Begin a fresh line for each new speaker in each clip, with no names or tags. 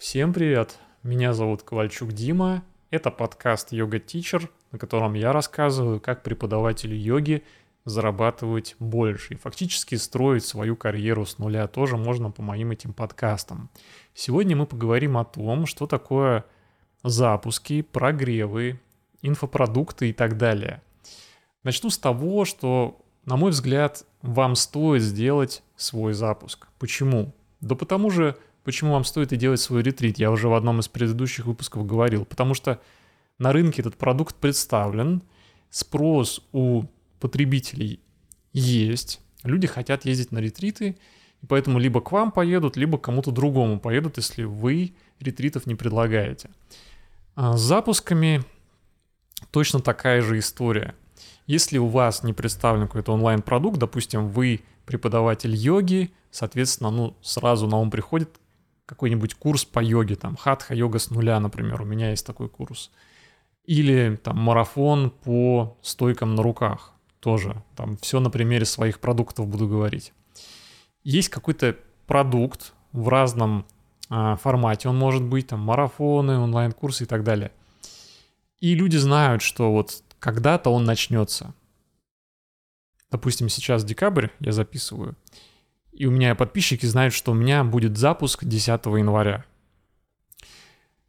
Всем привет! Меня зовут Ковальчук Дима. Это подкаст Йога Teacher, на котором я рассказываю, как преподавателю йоги зарабатывать больше и фактически строить свою карьеру с нуля тоже можно по моим этим подкастам. Сегодня мы поговорим о том, что такое запуски, прогревы, инфопродукты и так далее. Начну с того, что, на мой взгляд, вам стоит сделать свой запуск. Почему? Да потому же почему вам стоит и делать свой ретрит, я уже в одном из предыдущих выпусков говорил. Потому что на рынке этот продукт представлен, спрос у потребителей есть, люди хотят ездить на ретриты, и поэтому либо к вам поедут, либо к кому-то другому поедут, если вы ретритов не предлагаете. А с запусками точно такая же история. Если у вас не представлен какой-то онлайн-продукт, допустим, вы преподаватель йоги, соответственно, ну, сразу на ум приходит какой-нибудь курс по йоге, там, хатха-йога с нуля, например, у меня есть такой курс. Или там марафон по стойкам на руках, тоже. Там все на примере своих продуктов буду говорить. Есть какой-то продукт в разном а, формате, он может быть там марафоны, онлайн-курсы и так далее. И люди знают, что вот когда-то он начнется. Допустим, сейчас декабрь, я записываю, и у меня подписчики знают, что у меня будет запуск 10 января.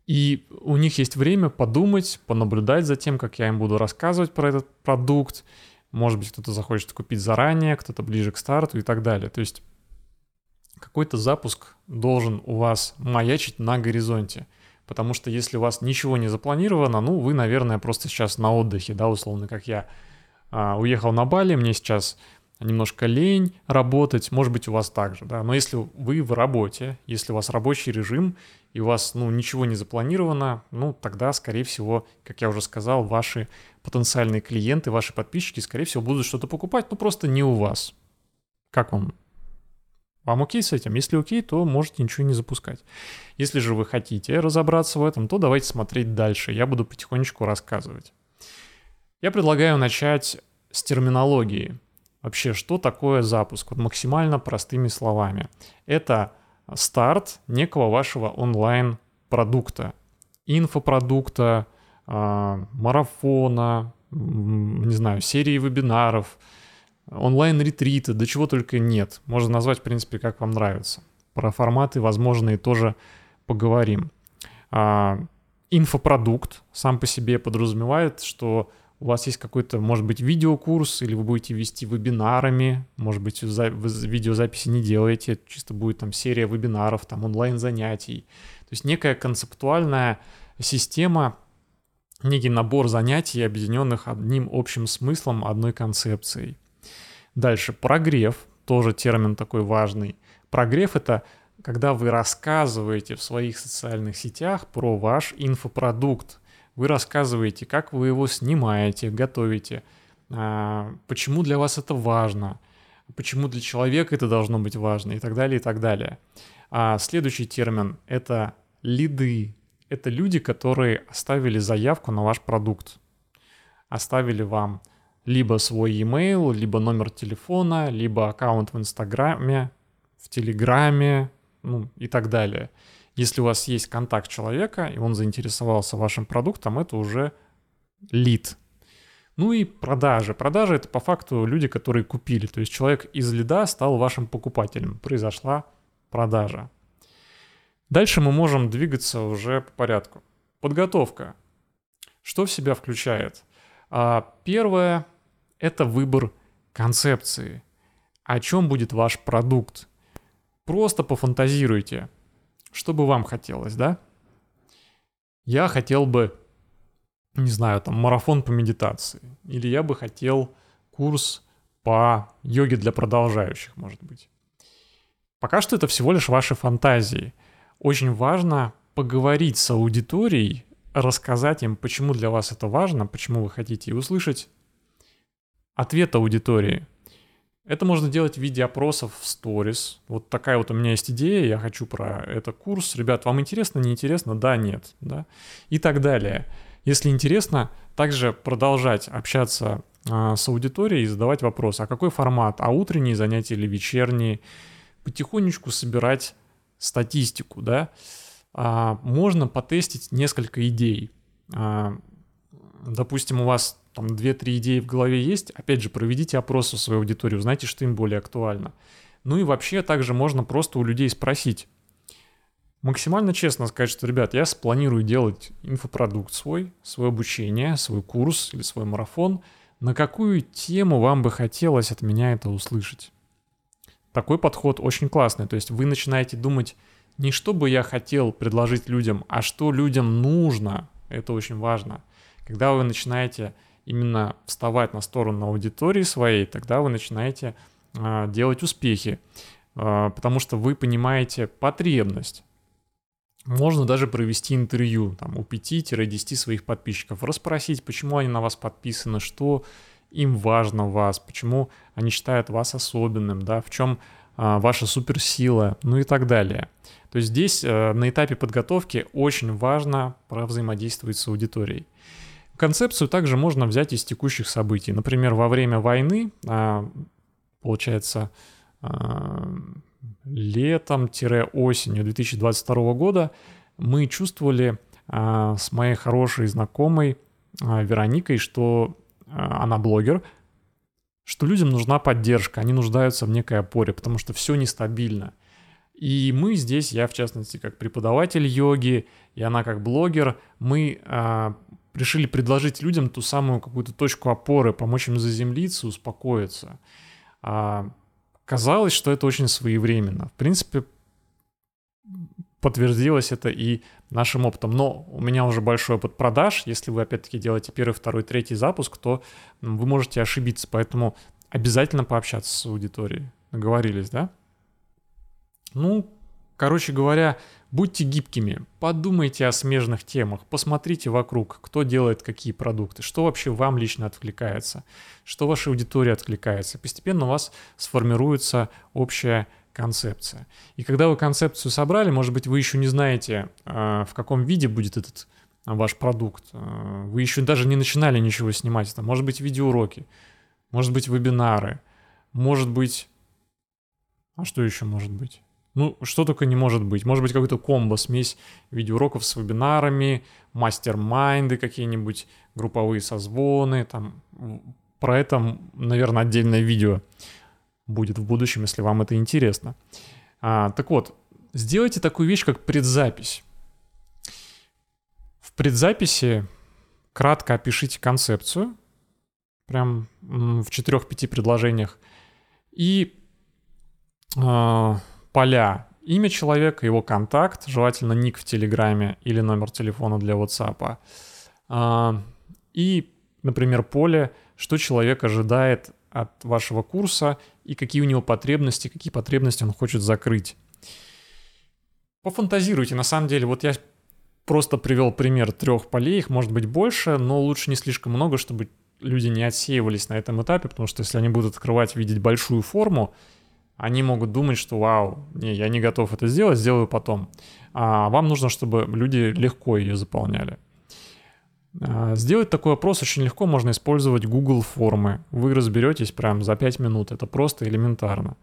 И у них есть время подумать, понаблюдать за тем, как я им буду рассказывать про этот продукт. Может быть, кто-то захочет купить заранее, кто-то ближе к старту и так далее. То есть какой-то запуск должен у вас маячить на горизонте. Потому что если у вас ничего не запланировано, ну, вы, наверное, просто сейчас на отдыхе, да, условно, как я. А, уехал на Бали, мне сейчас немножко лень работать, может быть, у вас так же, да, но если вы в работе, если у вас рабочий режим, и у вас, ну, ничего не запланировано, ну, тогда, скорее всего, как я уже сказал, ваши потенциальные клиенты, ваши подписчики, скорее всего, будут что-то покупать, но просто не у вас. Как вам? Вам окей с этим? Если окей, то можете ничего не запускать. Если же вы хотите разобраться в этом, то давайте смотреть дальше. Я буду потихонечку рассказывать. Я предлагаю начать с терминологии. Вообще, что такое запуск? Вот максимально простыми словами. Это старт некого вашего онлайн-продукта, инфопродукта, э, марафона, не знаю, серии вебинаров, онлайн-ретрита, да чего только нет. Можно назвать, в принципе, как вам нравится. Про форматы возможные тоже поговорим. Э, инфопродукт сам по себе подразумевает, что у вас есть какой-то, может быть, видеокурс, или вы будете вести вебинарами, может быть, вы видеозаписи не делаете, чисто будет там серия вебинаров, там онлайн-занятий. То есть некая концептуальная система, некий набор занятий, объединенных одним общим смыслом, одной концепцией. Дальше, прогрев, тоже термин такой важный. Прогрев — это когда вы рассказываете в своих социальных сетях про ваш инфопродукт, вы рассказываете, как вы его снимаете, готовите, а, почему для вас это важно, почему для человека это должно быть важно и так далее, и так далее. А следующий термин — это лиды. Это люди, которые оставили заявку на ваш продукт. Оставили вам либо свой e-mail, либо номер телефона, либо аккаунт в Инстаграме, в Телеграме, ну и так далее. Если у вас есть контакт человека, и он заинтересовался вашим продуктом, это уже лид. Ну и продажи. Продажи — это по факту люди, которые купили. То есть человек из лида стал вашим покупателем. Произошла продажа. Дальше мы можем двигаться уже по порядку. Подготовка. Что в себя включает? А, первое — это выбор концепции. О чем будет ваш продукт? Просто пофантазируйте. Что бы вам хотелось, да? Я хотел бы, не знаю, там, марафон по медитации. Или я бы хотел курс по йоге для продолжающих, может быть. Пока что это всего лишь ваши фантазии. Очень важно поговорить с аудиторией, рассказать им, почему для вас это важно, почему вы хотите, услышать ответ аудитории. Это можно делать в виде опросов в сторис. Вот такая вот у меня есть идея, я хочу про это курс. Ребят, вам интересно, не интересно? Да, нет, да. И так далее. Если интересно, также продолжать общаться а, с аудиторией и задавать вопрос, а какой формат, а утренние занятия или вечерние, потихонечку собирать статистику, да. а, можно потестить несколько идей. А, допустим, у вас там 2-3 идеи в голове есть, опять же, проведите опрос в свою аудиторию, узнайте, что им более актуально. Ну и вообще также можно просто у людей спросить, максимально честно сказать, что, ребят, я спланирую делать инфопродукт свой, свое обучение, свой курс или свой марафон. На какую тему вам бы хотелось от меня это услышать? Такой подход очень классный. То есть вы начинаете думать не что бы я хотел предложить людям, а что людям нужно. Это очень важно. Когда вы начинаете именно вставать на сторону аудитории своей, тогда вы начинаете э, делать успехи, э, потому что вы понимаете потребность. Можно даже провести интервью там, у 5-10 своих подписчиков, расспросить, почему они на вас подписаны, что им важно вас, почему они считают вас особенным, да, в чем а, ваша суперсила, ну и так далее. То есть здесь а, на этапе подготовки очень важно взаимодействовать с аудиторией. Концепцию также можно взять из текущих событий. Например, во время войны, а, получается, а, летом-осенью 2022 года мы чувствовали а, с моей хорошей знакомой Вероникой, что она блогер, что людям нужна поддержка, они нуждаются в некой опоре, потому что все нестабильно. И мы здесь, я в частности как преподаватель йоги, и она как блогер, мы решили предложить людям ту самую какую-то точку опоры, помочь им заземлиться, успокоиться. А, казалось, что это очень своевременно. В принципе, подтвердилось это и нашим опытом. Но у меня уже большой опыт продаж. Если вы, опять-таки, делаете первый, второй, третий запуск, то вы можете ошибиться. Поэтому обязательно пообщаться с аудиторией. Договорились, да? Ну, короче говоря, Будьте гибкими, подумайте о смежных темах, посмотрите вокруг, кто делает какие продукты, что вообще вам лично откликается, что вашей аудитории откликается. Постепенно у вас сформируется общая концепция. И когда вы концепцию собрали, может быть, вы еще не знаете, а, в каком виде будет этот ваш продукт. А, вы еще даже не начинали ничего снимать. Это может быть видеоуроки, может быть вебинары, может быть... А что еще может быть? Ну, что только не может быть. Может быть какой-то комбо, смесь видеоуроков с вебинарами, мастер-майнды какие-нибудь, групповые созвоны, там. Про это, наверное, отдельное видео будет в будущем, если вам это интересно. А, так вот, сделайте такую вещь, как предзапись. В предзаписи кратко опишите концепцию, прям в 4-5 предложениях, и э, поля имя человека, его контакт, желательно ник в Телеграме или номер телефона для WhatsApp. А, и, например, поле, что человек ожидает от вашего курса и какие у него потребности, какие потребности он хочет закрыть. Пофантазируйте, на самом деле, вот я просто привел пример трех полей, их может быть больше, но лучше не слишком много, чтобы люди не отсеивались на этом этапе, потому что если они будут открывать, видеть большую форму, они могут думать, что вау, не, я не готов это сделать, сделаю потом. А вам нужно, чтобы люди легко ее заполняли. А, сделать такой опрос очень легко, можно использовать Google формы. Вы разберетесь прям за 5 минут, это просто элементарно.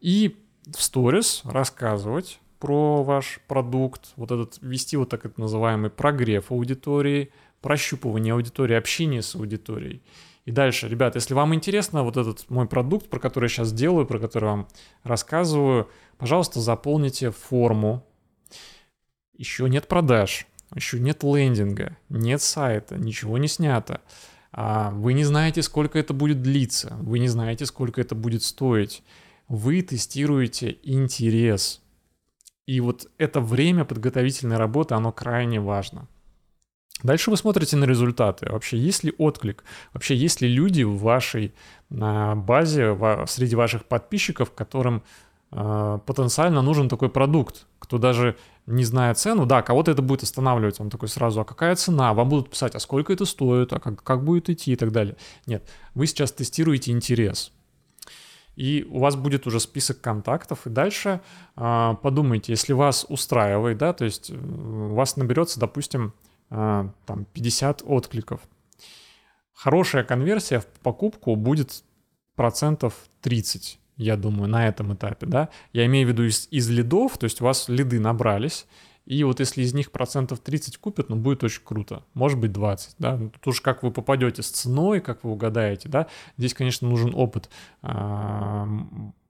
И в сторис рассказывать про ваш продукт, вот этот, вести вот так это называемый прогрев аудитории, прощупывание аудитории, общение с аудиторией. И дальше, ребят, если вам интересно вот этот мой продукт, про который я сейчас делаю, про который вам рассказываю, пожалуйста, заполните форму. Еще нет продаж, еще нет лендинга, нет сайта, ничего не снято. А вы не знаете, сколько это будет длиться, вы не знаете, сколько это будет стоить. Вы тестируете интерес. И вот это время подготовительной работы, оно крайне важно. Дальше вы смотрите на результаты. Вообще, есть ли отклик? Вообще, есть ли люди в вашей базе, среди ваших подписчиков, которым а, потенциально нужен такой продукт, кто даже не зная цену, да, кого-то это будет останавливать, он такой сразу, а какая цена, вам будут писать, а сколько это стоит, а как, как будет идти? и так далее. Нет, вы сейчас тестируете интерес, и у вас будет уже список контактов, и дальше э, подумайте, если вас устраивает, да, то есть э, у вас наберется, допустим, а, там 50 откликов. Хорошая конверсия в покупку будет процентов 30, я думаю, на этом этапе, да. Я имею в виду из, из лидов, то есть у вас лиды набрались, И вот если из них процентов 30 купят, ну, будет очень круто. Может быть, 20, да. Ну, тут уж как вы попадете с ценой, как вы угадаете, да. Здесь, конечно, нужен опыт. А,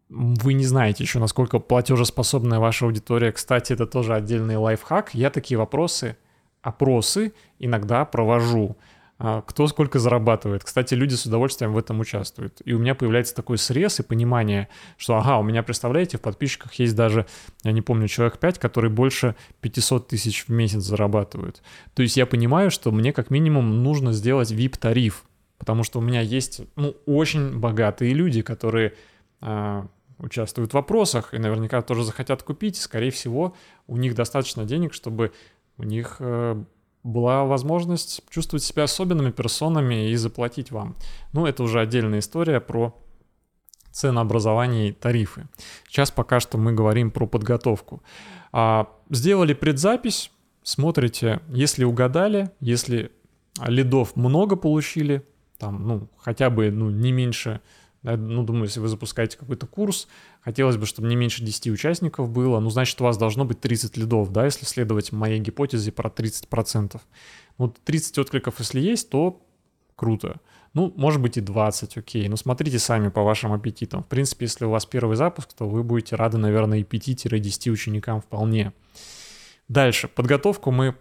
вы не знаете еще, насколько платежеспособная ваша аудитория. Кстати, это тоже отдельный лайфхак. Я такие вопросы, опросы иногда провожу. А, кто сколько зарабатывает. Кстати, люди с удовольствием в этом участвуют. И у меня появляется такой срез и понимание, что, ага, у меня, представляете, в подписчиках есть даже, я не помню, человек 5, которые больше 500 тысяч в месяц зарабатывают. То есть я понимаю, что мне как минимум нужно сделать VIP-тариф, потому что у меня есть, ну, очень богатые люди, которые а, участвуют в вопросах и наверняка тоже захотят купить. Скорее всего, у них достаточно денег, чтобы у них э, была возможность чувствовать себя особенными персонами и заплатить вам. Ну, это уже отдельная история про ценообразование и тарифы. Сейчас пока что мы говорим про подготовку. А, сделали предзапись, смотрите, если угадали, если лидов много получили, там, ну, хотя бы, ну, не меньше ну, думаю, если вы запускаете какой-то курс, хотелось бы, чтобы не меньше 10 участников было, ну, значит, у вас должно быть 30 лидов, да, если следовать моей гипотезе про 30%. Вот 30 откликов, если есть, то круто. Ну, может быть и 20, окей. Но смотрите сами по вашим аппетитам. В принципе, если у вас первый запуск, то вы будете рады, наверное, и 5-10 ученикам вполне. Дальше. Подготовку мы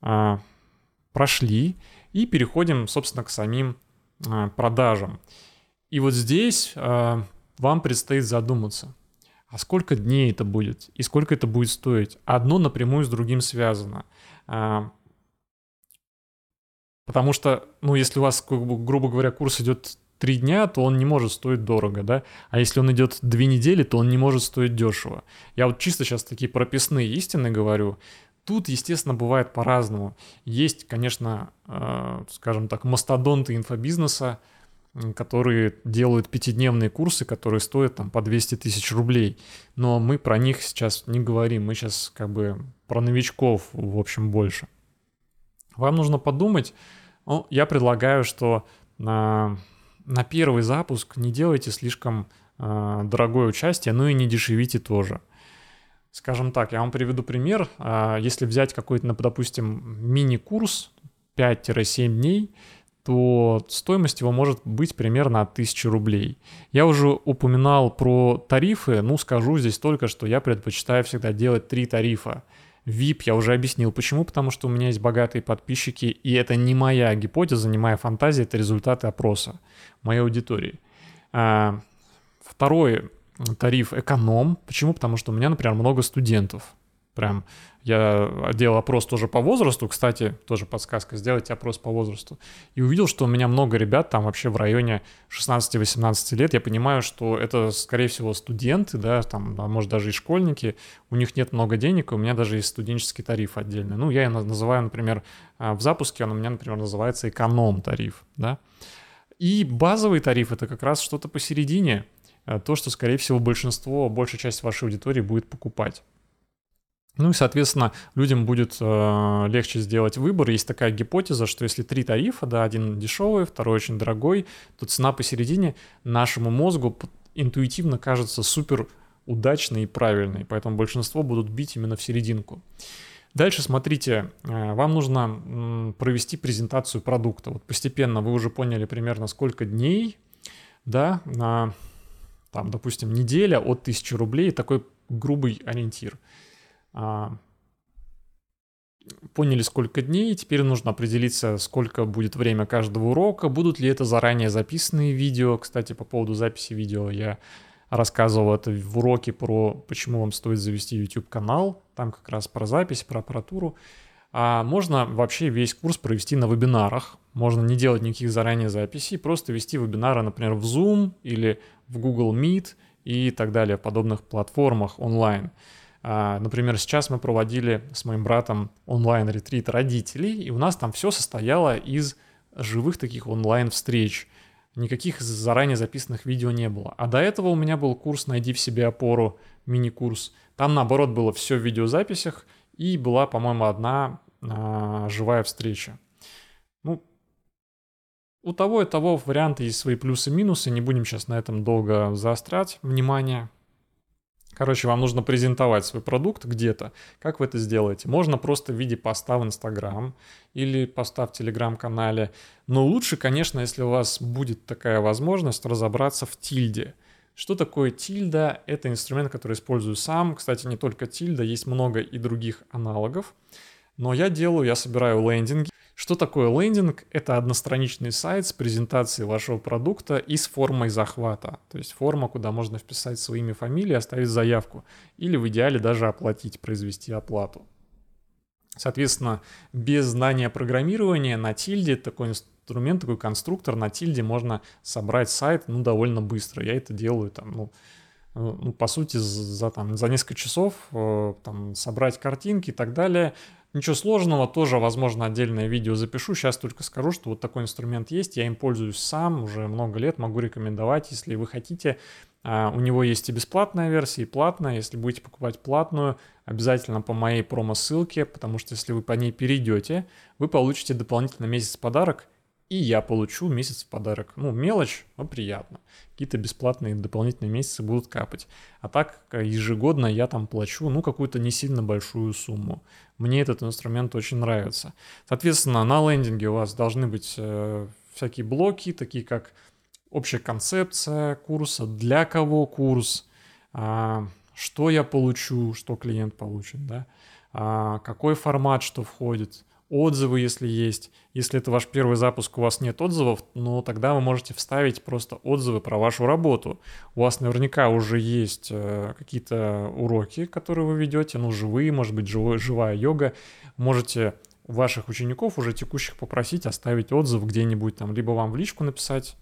а, прошли и переходим, собственно, к самим а, продажам. И вот здесь э, вам предстоит задуматься, а сколько дней это будет и сколько это будет стоить. Одно напрямую с другим связано. Э, потому что, ну, если у вас, грубо говоря, курс идет три дня, то он не может стоить дорого, да? А если он идет две недели, то он не может стоить дешево. Я вот чисто сейчас такие прописные истины говорю. Тут, естественно, бывает по-разному. Есть, конечно, э, скажем так, мастодонты инфобизнеса, которые делают пятидневные курсы, которые стоят там по 200 тысяч рублей. Но мы про них сейчас не говорим, мы сейчас как бы про новичков, в общем, больше. Вам нужно подумать, ну, я предлагаю, что на, на первый запуск не делайте слишком э, дорогое участие, но и не дешевите тоже. Скажем так, я вам приведу пример. Э, если взять какой-то, допустим, мини-курс 5-7 дней, то стоимость его может быть примерно от 1000 рублей. Я уже упоминал про тарифы, ну скажу здесь только, что я предпочитаю всегда делать три тарифа. VIP я уже объяснил почему, потому что у меня есть богатые подписчики, и это не моя гипотеза, не моя фантазия, это результаты опроса моей аудитории. А, второй тариф эконом. Почему? Потому что у меня, например, много студентов. Прям я делал опрос тоже по возрасту, кстати, тоже подсказка, сделайте опрос по возрасту. И увидел, что у меня много ребят там вообще в районе 16-18 лет. Я понимаю, что это, скорее всего, студенты, да, там, а может даже и школьники. У них нет много денег, у меня даже есть студенческий тариф отдельный. Ну, я его называю, например, а, в запуске он у меня, например, называется эконом-тариф, да. И базовый тариф — это как раз что-то посередине, а, то, что, скорее всего, большинство, большая часть вашей аудитории будет покупать. Ну и, соответственно, людям будет э, легче сделать выбор. Есть такая гипотеза, что если три тарифа, да, один дешевый, второй очень дорогой, то цена посередине нашему мозгу интуитивно кажется супер удачной и правильной, поэтому большинство будут бить именно в серединку. Дальше смотрите, э, вам нужно провести презентацию продукта. Вот постепенно вы уже поняли примерно сколько дней, да, на, там, допустим, неделя от 1000 рублей, такой грубый ориентир – поняли, сколько дней, теперь нужно определиться, сколько будет время каждого урока, будут ли это заранее записанные видео. Кстати, по поводу записи видео я рассказывал это в уроке про почему вам стоит завести YouTube-канал, там как раз про запись, про аппаратуру. А можно вообще весь курс провести на вебинарах. Можно не делать никаких заранее записей, просто вести вебинары, например, в Zoom или в Google Meet и так далее, в подобных платформах онлайн. А, например, сейчас мы проводили с моим братом онлайн-ретрит родителей, и у нас там все состояло из живых таких онлайн-встреч. Никаких заранее записанных видео не было. А до этого у меня был курс «Найди в себе опору», мини-курс. Там, наоборот, было все в видеозаписях, и была, по-моему, одна а, живая встреча. Ну, у того и того варианта есть свои плюсы и минусы, не будем сейчас на этом долго заострять внимание. Короче, вам нужно презентовать свой продукт где-то. Как вы это сделаете? Можно просто в виде поста в Инстаграм или поста в Телеграм-канале. Но лучше, конечно, если у вас будет такая возможность разобраться в тильде. Что такое тильда? Это инструмент, который использую сам. Кстати, не только тильда, есть много и других аналогов. Но я делаю, я собираю лендинги. Что такое лендинг? Это одностраничный сайт с презентацией вашего продукта и с формой захвата. То есть форма, куда можно вписать свои имя, фамилии, оставить заявку. Или в идеале даже оплатить, произвести оплату. Соответственно, без знания программирования на тильде такой инструмент, такой конструктор на тильде можно собрать сайт ну, довольно быстро. Я это делаю там, ну, Э, ну, по сути, за, там, за несколько часов э, там, собрать картинки и так далее. Ничего сложного, тоже, возможно, отдельное видео запишу. Сейчас только скажу, что вот такой инструмент есть, я им пользуюсь сам уже много лет, могу рекомендовать, если вы хотите. А, у него есть и бесплатная версия, и платная. Если будете покупать платную, обязательно по моей промо-ссылке, потому что если вы по ней перейдете, вы получите дополнительный месяц подарок – и я получу месяц в подарок. Ну, мелочь, но приятно. Какие-то бесплатные дополнительные месяцы будут капать. А так ежегодно я там плачу, ну, какую-то не сильно большую сумму. Мне этот инструмент очень нравится. Соответственно, на лендинге у вас должны быть э, всякие блоки, такие как общая концепция курса, для кого курс, э, что я получу, что клиент получит, да, э, какой формат, что входит, отзывы, если есть. Если это ваш первый запуск, у вас нет отзывов, ну тогда вы можете вставить просто отзывы про вашу работу. У вас наверняка уже есть э, какие-то уроки, которые вы ведете, ну живые, может быть, живой, живая йога. Можете ваших учеников уже текущих попросить оставить отзыв где-нибудь там, либо вам в личку написать,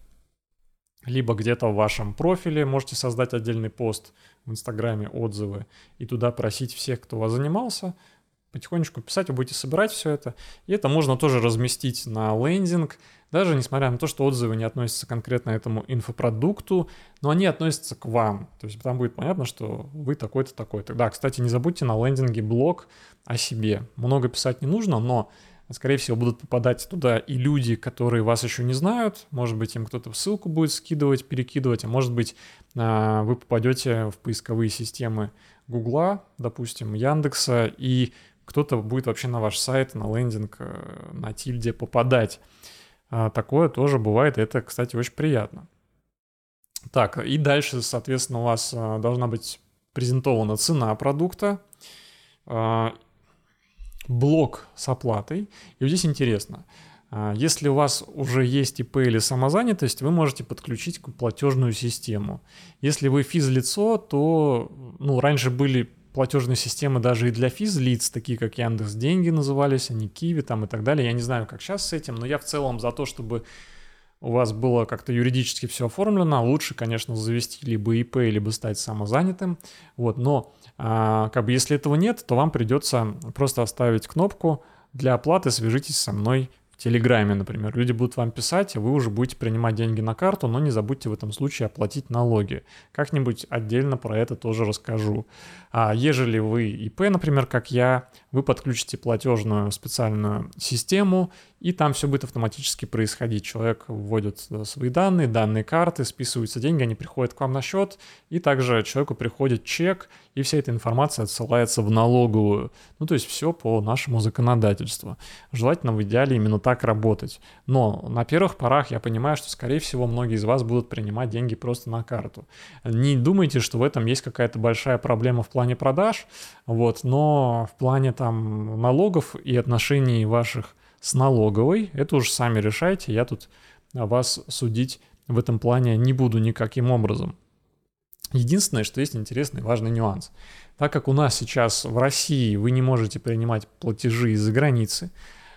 либо где-то в вашем профиле можете создать отдельный пост в Инстаграме, отзывы, и туда просить всех, кто вас занимался, потихонечку писать, вы будете собирать все это. И это можно тоже разместить на лендинг, даже несмотря на то, что отзывы не относятся конкретно этому инфопродукту, но они относятся к вам. То есть там будет понятно, что вы такой-то, такой-то. Да, кстати, не забудьте на лендинге блог о себе. Много писать не нужно, но скорее всего, будут попадать туда и люди, которые вас еще не знают. Может быть, им кто-то ссылку будет скидывать, перекидывать, а может быть, а, вы попадете в поисковые системы Гугла, допустим, Яндекса, и кто-то будет вообще на ваш сайт, на лендинг, э, на тильде попадать. А, такое тоже бывает, это, кстати, очень приятно. Так, и дальше, соответственно, у вас э, должна быть презентована цена продукта, а, блок с оплатой. И вот здесь интересно, а, если у вас уже есть ИП или самозанятость, вы можете подключить платежную систему. Если вы физлицо, то ну, раньше были платежные системы даже и для физлиц, такие как Яндекс Деньги назывались, они Киви там и так далее. Я не знаю, как сейчас с этим, но я в целом за то, чтобы у вас было как-то юридически все оформлено, лучше, конечно, завести либо ИП, либо стать самозанятым. Вот, но а, как бы если этого нет, то вам придется просто оставить кнопку для оплаты «Свяжитесь со мной в Телеграме, например. Люди будут вам писать, а вы уже будете принимать деньги на карту, но не забудьте в этом случае оплатить налоги. Как-нибудь отдельно про это тоже расскажу. А ежели вы ИП, например, как я, вы подключите платежную специальную систему, и там все будет автоматически происходить. Человек вводит э, свои данные, данные карты, списываются деньги, они приходят к вам на счет, и также человеку приходит чек, и вся эта информация отсылается в налоговую. Ну, то есть все по нашему законодательству. Желательно в идеале именно так работать. Но на первых порах я понимаю, что, скорее всего, многие из вас будут принимать деньги просто на карту. Не думайте, что в этом есть какая-то большая проблема в плане продаж, вот, но в плане там налогов и отношений ваших с налоговой. Это уж сами решайте, я тут вас судить в этом плане не буду никаким образом. Единственное, что есть интересный важный нюанс. Так как у нас сейчас в России вы не можете принимать платежи из-за границы,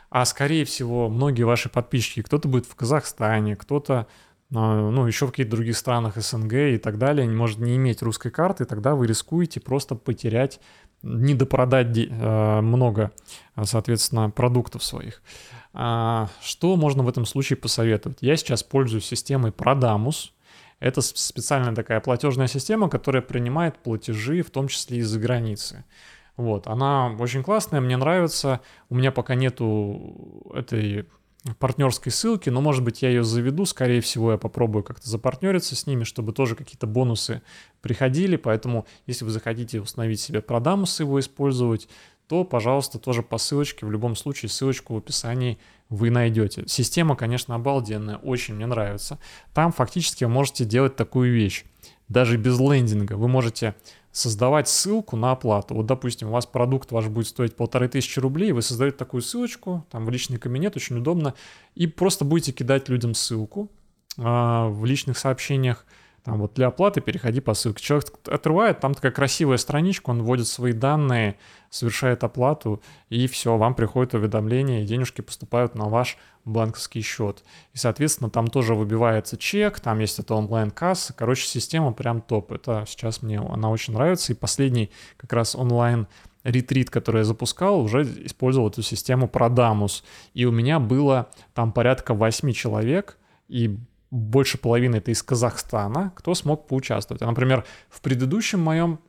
а скорее всего многие ваши подписчики, кто-то будет в Казахстане, кто-то ну, еще в каких-то других странах СНГ и так далее, может не иметь русской карты, тогда вы рискуете просто потерять недопродать э, много, соответственно, продуктов своих. А, что можно в этом случае посоветовать? Я сейчас пользуюсь системой Prodamus. Это специальная такая платежная система, которая принимает платежи, в том числе из-за границы. Вот, она очень классная, мне нравится. У меня пока нету этой партнерской ссылки, но, может быть, я ее заведу, скорее всего, я попробую как-то запартнериться с ними, чтобы тоже какие-то бонусы приходили, поэтому, если вы захотите установить себе продамус и его использовать, то, пожалуйста, тоже по ссылочке, в любом случае, ссылочку в описании вы найдете. Система, конечно, обалденная, очень мне нравится. Там фактически вы можете делать такую вещь. Даже без лендинга вы можете создавать ссылку на оплату. Вот, допустим, у вас продукт ваш будет стоить полторы тысячи рублей, вы создаете такую ссылочку, там в личный кабинет, очень удобно, и просто будете кидать людям ссылку э, в личных сообщениях, там вот для оплаты переходи по ссылке. Человек отрывает, там такая красивая страничка, он вводит свои данные, совершает оплату, и все, вам приходит уведомление, и денежки поступают на ваш банковский счет. И, соответственно, там тоже выбивается чек, там есть это онлайн-касса. Короче, система прям топ. Это сейчас мне она очень нравится. И последний как раз онлайн ретрит, который я запускал, уже использовал эту систему Продамус. И у меня было там порядка 8 человек, и больше половины это из Казахстана, кто смог поучаствовать. А, например, в предыдущем моем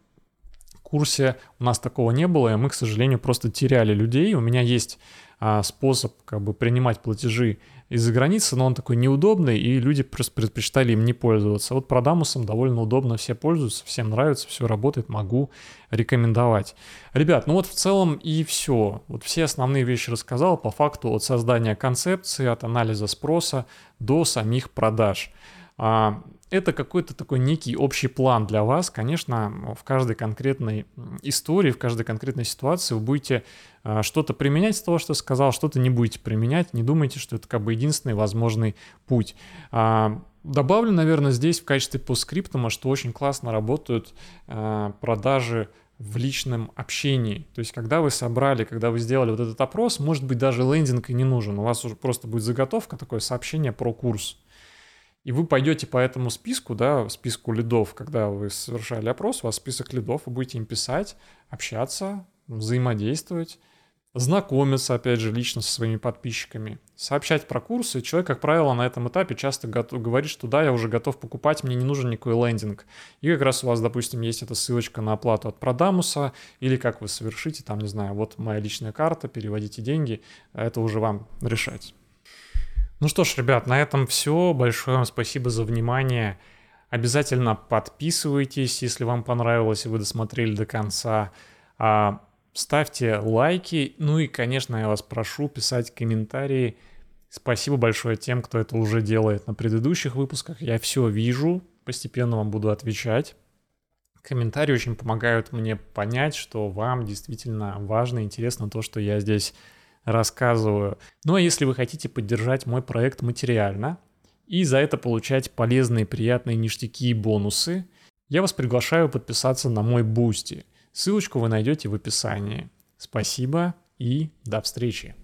курсе у нас такого не было, и мы, к сожалению, просто теряли людей. У меня есть а, способ как бы принимать платежи из-за границы, но он такой неудобный, и люди просто предпочитали им не пользоваться. Вот Продамусом довольно удобно, все пользуются, всем нравится, все работает, могу рекомендовать. Ребят, ну вот в целом и все. Вот все основные вещи рассказал по факту от создания концепции, от анализа спроса до самих продаж. А, это какой-то такой некий общий план для вас. Конечно, в каждой конкретной истории, в каждой конкретной ситуации вы будете а, что-то применять из того, что сказал, что-то не будете применять. Не думайте, что это как бы единственный возможный путь. А, добавлю, наверное, здесь в качестве постскриптума, что очень классно работают а, продажи в личном общении. То есть, когда вы собрали, когда вы сделали вот этот опрос, может быть, даже лендинг и не нужен. У вас уже просто будет заготовка, такое сообщение про курс. И вы пойдете по этому списку, да, списку лидов, когда вы совершали опрос, у вас список лидов, вы будете им писать, общаться, взаимодействовать, знакомиться, опять же, лично со своими подписчиками, сообщать про курсы. Человек, как правило, на этом этапе часто готов, говорит, что да, я уже готов покупать, мне не нужен никакой лендинг. И как раз у вас, допустим, есть эта ссылочка на оплату от Продамуса, или как вы совершите, там, не знаю, вот моя личная карта, переводите деньги, это уже вам решать. Ну что ж, ребят, на этом все. Большое вам спасибо за внимание. Обязательно подписывайтесь, если вам понравилось и вы досмотрели до конца. А, ставьте лайки. Ну и, конечно, я вас прошу писать комментарии. Спасибо большое тем, кто это уже делает на предыдущих выпусках. Я все вижу, постепенно вам буду отвечать. Комментарии очень помогают мне понять, что вам действительно важно и интересно то, что я здесь рассказываю. Ну а если вы хотите поддержать мой проект материально и за это получать полезные, приятные ништяки и бонусы, я вас приглашаю подписаться на мой Бусти. Ссылочку вы найдете в описании. Спасибо и до встречи.